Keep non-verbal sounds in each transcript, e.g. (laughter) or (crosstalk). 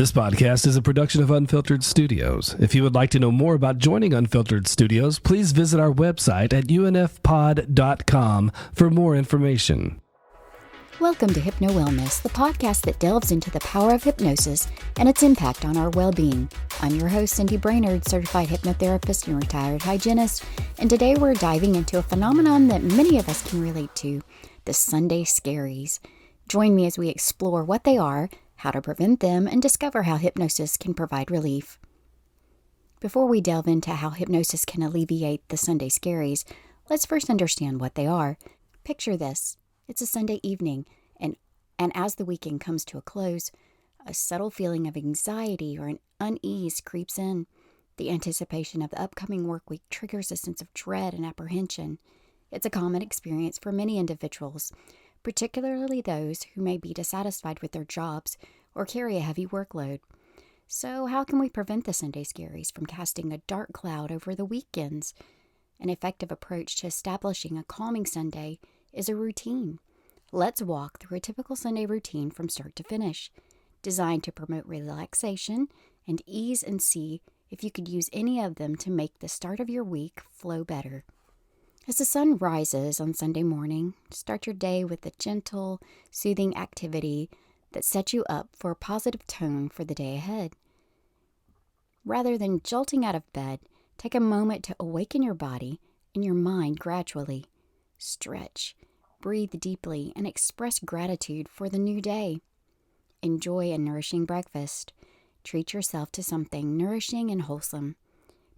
This podcast is a production of Unfiltered Studios. If you would like to know more about joining Unfiltered Studios, please visit our website at unfpod.com for more information. Welcome to Hypno Wellness, the podcast that delves into the power of hypnosis and its impact on our well being. I'm your host, Cindy Brainerd, certified hypnotherapist and retired hygienist, and today we're diving into a phenomenon that many of us can relate to the Sunday scaries. Join me as we explore what they are how to prevent them, and discover how hypnosis can provide relief. Before we delve into how hypnosis can alleviate the Sunday scaries, let's first understand what they are. Picture this it's a Sunday evening, and, and as the weekend comes to a close, a subtle feeling of anxiety or an unease creeps in. The anticipation of the upcoming work week triggers a sense of dread and apprehension. It's a common experience for many individuals, particularly those who may be dissatisfied with their jobs or carry a heavy workload. So, how can we prevent the Sunday scaries from casting a dark cloud over the weekends? An effective approach to establishing a calming Sunday is a routine. Let's walk through a typical Sunday routine from start to finish, designed to promote relaxation and ease and see if you could use any of them to make the start of your week flow better. As the sun rises on Sunday morning, start your day with a gentle, soothing activity that sets you up for a positive tone for the day ahead. Rather than jolting out of bed, take a moment to awaken your body and your mind gradually. Stretch, breathe deeply, and express gratitude for the new day. Enjoy a nourishing breakfast. Treat yourself to something nourishing and wholesome.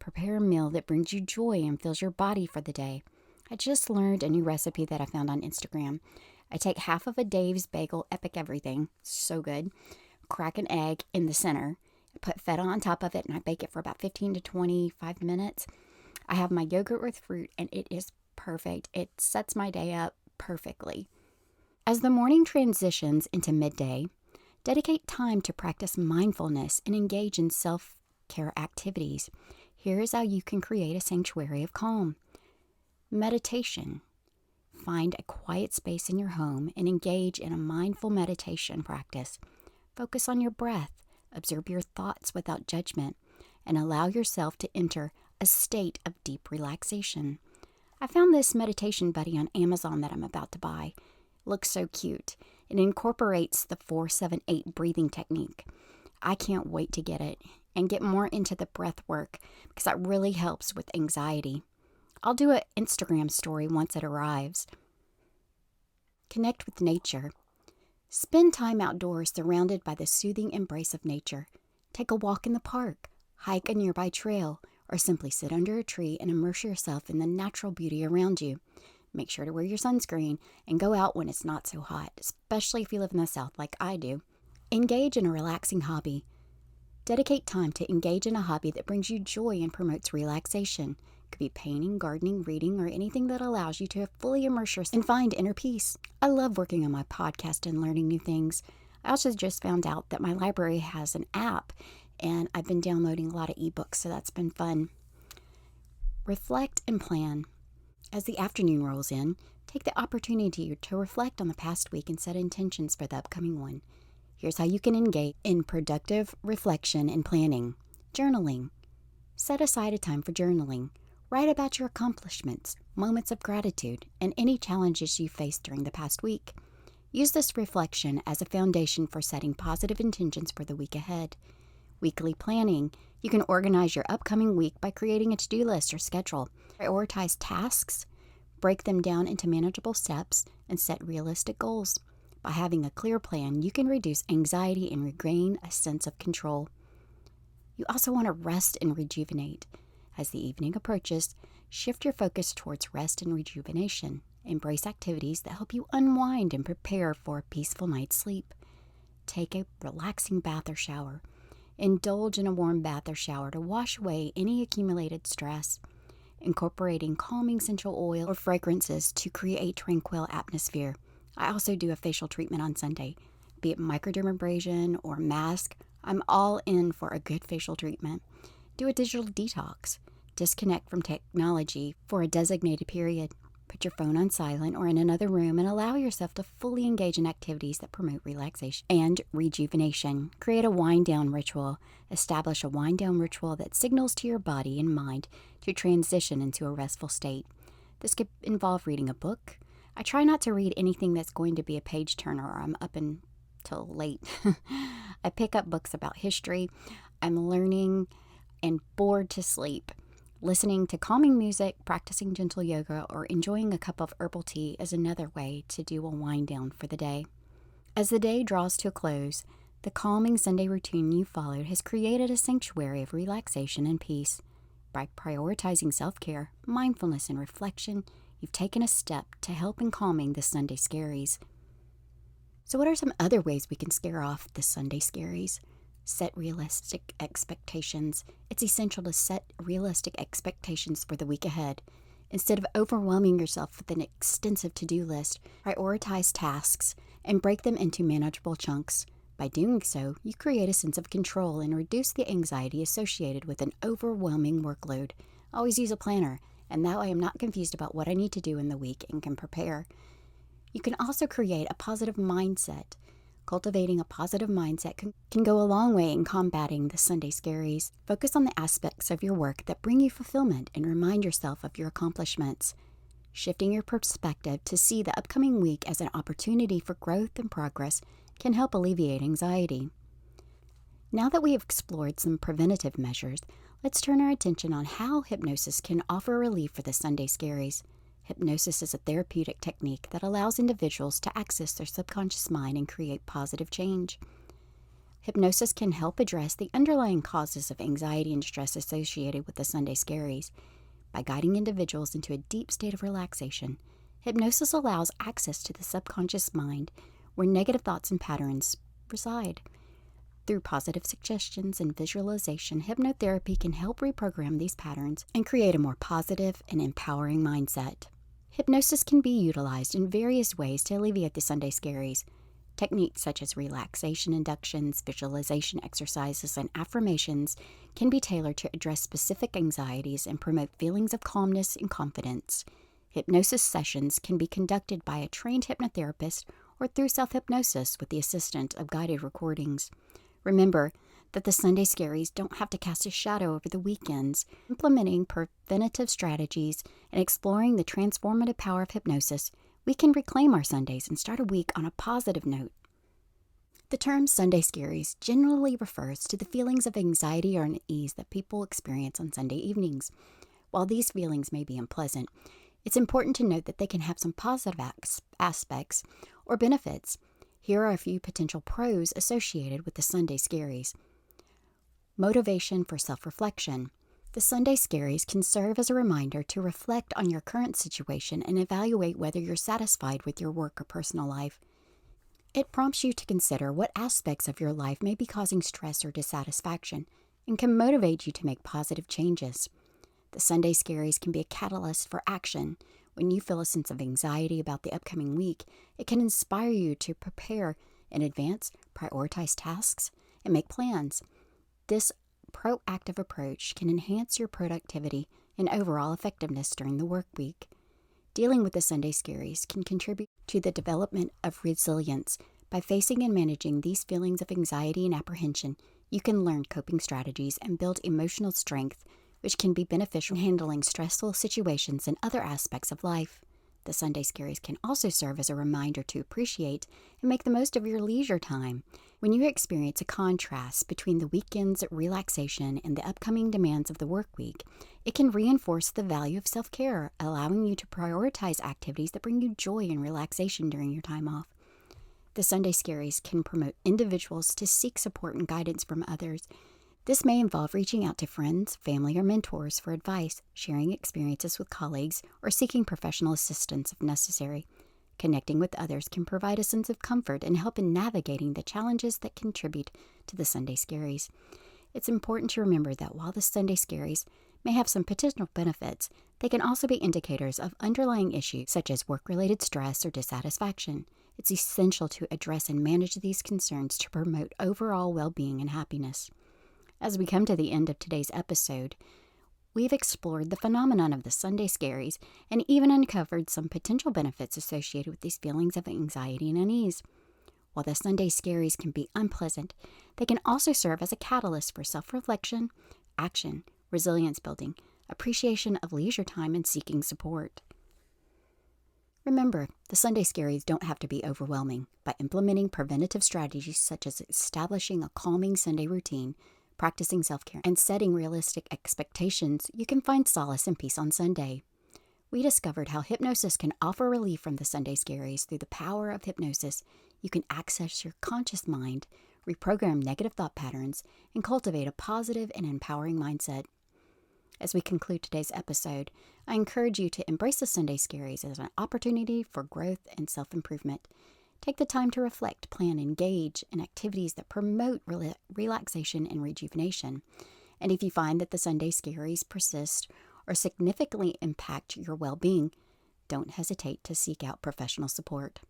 Prepare a meal that brings you joy and fills your body for the day. I just learned a new recipe that I found on Instagram. I take half of a Dave's bagel, epic everything, so good, crack an egg in the center, put feta on top of it, and I bake it for about 15 to 25 minutes. I have my yogurt with fruit, and it is perfect. It sets my day up perfectly. As the morning transitions into midday, dedicate time to practice mindfulness and engage in self care activities. Here is how you can create a sanctuary of calm. Meditation. Find a quiet space in your home and engage in a mindful meditation practice. Focus on your breath, observe your thoughts without judgment, and allow yourself to enter a state of deep relaxation. I found this meditation buddy on Amazon that I'm about to buy. looks so cute. It incorporates the 478 breathing technique. I can't wait to get it and get more into the breath work because that really helps with anxiety. I'll do an Instagram story once it arrives. Connect with nature. Spend time outdoors surrounded by the soothing embrace of nature. Take a walk in the park, hike a nearby trail, or simply sit under a tree and immerse yourself in the natural beauty around you. Make sure to wear your sunscreen and go out when it's not so hot, especially if you live in the South like I do. Engage in a relaxing hobby. Dedicate time to engage in a hobby that brings you joy and promotes relaxation could be painting, gardening, reading, or anything that allows you to fully immerse yourself and find inner peace. I love working on my podcast and learning new things. I also just found out that my library has an app, and I've been downloading a lot of ebooks, so that's been fun. Reflect and plan. As the afternoon rolls in, take the opportunity to reflect on the past week and set intentions for the upcoming one. Here's how you can engage in productive reflection and planning. Journaling. Set aside a time for journaling. Write about your accomplishments, moments of gratitude, and any challenges you faced during the past week. Use this reflection as a foundation for setting positive intentions for the week ahead. Weekly planning. You can organize your upcoming week by creating a to do list or schedule. Prioritize tasks, break them down into manageable steps, and set realistic goals. By having a clear plan, you can reduce anxiety and regain a sense of control. You also want to rest and rejuvenate. As the evening approaches, shift your focus towards rest and rejuvenation. Embrace activities that help you unwind and prepare for a peaceful night's sleep. Take a relaxing bath or shower. Indulge in a warm bath or shower to wash away any accumulated stress. Incorporating calming essential oil or fragrances to create tranquil atmosphere. I also do a facial treatment on Sunday, be it microdermabrasion or mask. I'm all in for a good facial treatment. Do a digital detox disconnect from technology for a designated period. Put your phone on silent or in another room and allow yourself to fully engage in activities that promote relaxation and rejuvenation. Create a wind down ritual. Establish a wind down ritual that signals to your body and mind to transition into a restful state. This could involve reading a book. I try not to read anything that's going to be a page turner or I'm up until late. (laughs) I pick up books about history. I'm learning and bored to sleep. Listening to calming music, practicing gentle yoga, or enjoying a cup of herbal tea is another way to do a wind down for the day. As the day draws to a close, the calming Sunday routine you followed has created a sanctuary of relaxation and peace. By prioritizing self care, mindfulness, and reflection, you've taken a step to help in calming the Sunday scaries. So, what are some other ways we can scare off the Sunday scaries? Set realistic expectations. It's essential to set realistic expectations for the week ahead. Instead of overwhelming yourself with an extensive to do list, prioritize tasks and break them into manageable chunks. By doing so, you create a sense of control and reduce the anxiety associated with an overwhelming workload. Always use a planner, and now I am not confused about what I need to do in the week and can prepare. You can also create a positive mindset. Cultivating a positive mindset can, can go a long way in combating the Sunday scaries. Focus on the aspects of your work that bring you fulfillment and remind yourself of your accomplishments. Shifting your perspective to see the upcoming week as an opportunity for growth and progress can help alleviate anxiety. Now that we have explored some preventative measures, let's turn our attention on how hypnosis can offer relief for the Sunday scaries. Hypnosis is a therapeutic technique that allows individuals to access their subconscious mind and create positive change. Hypnosis can help address the underlying causes of anxiety and stress associated with the Sunday scaries. By guiding individuals into a deep state of relaxation, hypnosis allows access to the subconscious mind where negative thoughts and patterns reside. Through positive suggestions and visualization, hypnotherapy can help reprogram these patterns and create a more positive and empowering mindset. Hypnosis can be utilized in various ways to alleviate the Sunday scaries. Techniques such as relaxation inductions, visualization exercises, and affirmations can be tailored to address specific anxieties and promote feelings of calmness and confidence. Hypnosis sessions can be conducted by a trained hypnotherapist or through self hypnosis with the assistance of guided recordings. Remember, that the Sunday scaries don't have to cast a shadow over the weekends. Implementing preventative strategies and exploring the transformative power of hypnosis, we can reclaim our Sundays and start a week on a positive note. The term Sunday scaries generally refers to the feelings of anxiety or unease that people experience on Sunday evenings. While these feelings may be unpleasant, it's important to note that they can have some positive aspects or benefits. Here are a few potential pros associated with the Sunday scaries. Motivation for self reflection. The Sunday Scaries can serve as a reminder to reflect on your current situation and evaluate whether you're satisfied with your work or personal life. It prompts you to consider what aspects of your life may be causing stress or dissatisfaction and can motivate you to make positive changes. The Sunday Scaries can be a catalyst for action. When you feel a sense of anxiety about the upcoming week, it can inspire you to prepare in advance, prioritize tasks, and make plans. This proactive approach can enhance your productivity and overall effectiveness during the work week. Dealing with the Sunday scaries can contribute to the development of resilience. By facing and managing these feelings of anxiety and apprehension, you can learn coping strategies and build emotional strength, which can be beneficial in handling stressful situations and other aspects of life. The Sunday Scaries can also serve as a reminder to appreciate and make the most of your leisure time. When you experience a contrast between the weekend's relaxation and the upcoming demands of the work week, it can reinforce the value of self care, allowing you to prioritize activities that bring you joy and relaxation during your time off. The Sunday Scaries can promote individuals to seek support and guidance from others this may involve reaching out to friends, family, or mentors for advice, sharing experiences with colleagues, or seeking professional assistance if necessary. Connecting with others can provide a sense of comfort and help in navigating the challenges that contribute to the Sunday scaries. It's important to remember that while the Sunday scaries may have some potential benefits, they can also be indicators of underlying issues such as work related stress or dissatisfaction. It's essential to address and manage these concerns to promote overall well being and happiness. As we come to the end of today's episode, we've explored the phenomenon of the Sunday scaries and even uncovered some potential benefits associated with these feelings of anxiety and unease. While the Sunday scaries can be unpleasant, they can also serve as a catalyst for self reflection, action, resilience building, appreciation of leisure time, and seeking support. Remember, the Sunday scaries don't have to be overwhelming. By implementing preventative strategies such as establishing a calming Sunday routine, practicing self care, and setting realistic expectations, you can find solace and peace on Sunday. We discovered how hypnosis can offer relief from the Sunday scaries through the power of hypnosis. You can access your conscious mind, reprogram negative thought patterns, and cultivate a positive and empowering mindset. As we conclude today's episode, I encourage you to embrace the Sunday scaries as an opportunity for growth and self improvement. Take the time to reflect, plan, engage in activities that promote rela- relaxation and rejuvenation. And if you find that the Sunday scaries persist or significantly impact your well being, don't hesitate to seek out professional support.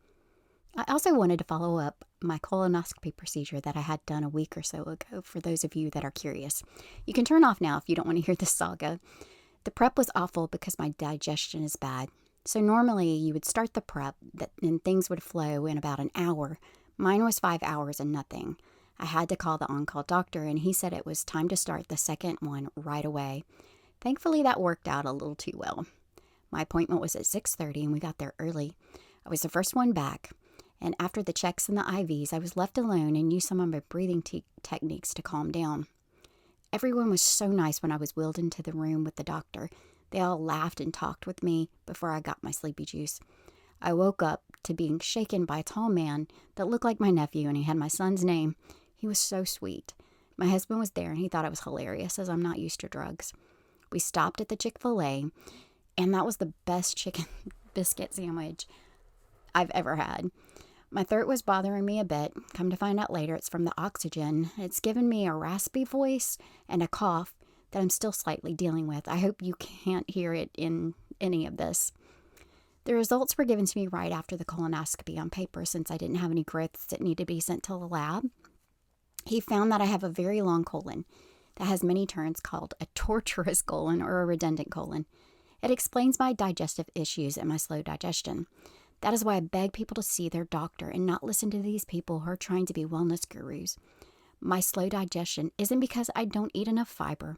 I also wanted to follow up my colonoscopy procedure that I had done a week or so ago for those of you that are curious. You can turn off now if you don't want to hear this saga. The prep was awful because my digestion is bad. So normally you would start the prep and things would flow in about an hour. Mine was 5 hours and nothing. I had to call the on-call doctor and he said it was time to start the second one right away. Thankfully that worked out a little too well. My appointment was at 6:30 and we got there early. I was the first one back and after the checks and the IVs, I was left alone and used some of my breathing te- techniques to calm down. Everyone was so nice when I was wheeled into the room with the doctor. They all laughed and talked with me before I got my sleepy juice. I woke up to being shaken by a tall man that looked like my nephew and he had my son's name. He was so sweet. My husband was there and he thought it was hilarious as I'm not used to drugs. We stopped at the Chick fil A and that was the best chicken (laughs) biscuit sandwich I've ever had. My throat was bothering me a bit. Come to find out later, it's from the oxygen. It's given me a raspy voice and a cough that I'm still slightly dealing with. I hope you can't hear it in any of this. The results were given to me right after the colonoscopy on paper since I didn't have any growths that needed to be sent to the lab. He found that I have a very long colon that has many turns called a tortuous (laughs) colon or a redundant colon. It explains my digestive issues and my slow digestion. That is why I beg people to see their doctor and not listen to these people who are trying to be wellness gurus. My slow digestion isn't because I don't eat enough fiber,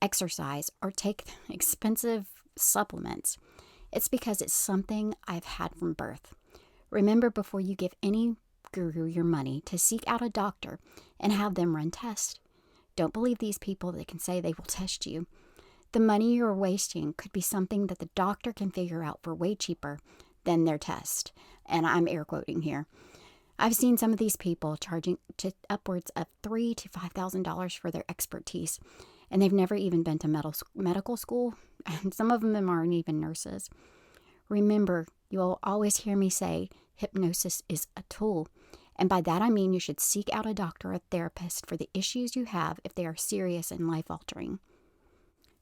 exercise, or take (laughs) expensive supplements. It's because it's something I've had from birth. Remember before you give any guru your money to seek out a doctor and have them run tests. Don't believe these people that can say they will test you. The money you're wasting could be something that the doctor can figure out for way cheaper than their test. And I'm air quoting here. I've seen some of these people charging to upwards of three to five thousand dollars for their expertise, and they've never even been to medical school, (laughs) and some of them aren't even nurses. Remember, you'll always hear me say hypnosis is a tool, and by that I mean you should seek out a doctor or therapist for the issues you have if they are serious and life altering.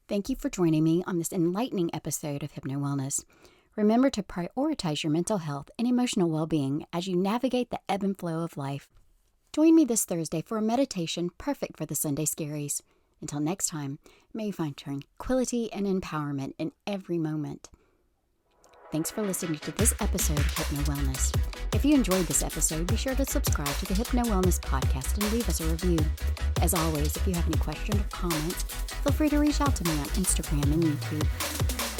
Thank you for joining me on this enlightening episode of Hypno Wellness. Remember to prioritize your mental health and emotional well being as you navigate the ebb and flow of life. Join me this Thursday for a meditation perfect for the Sunday scaries. Until next time, may you find tranquility and empowerment in every moment. Thanks for listening to this episode of Hypno Wellness. If you enjoyed this episode, be sure to subscribe to the Hypno Wellness podcast and leave us a review. As always, if you have any questions or comments, feel free to reach out to me on Instagram and YouTube.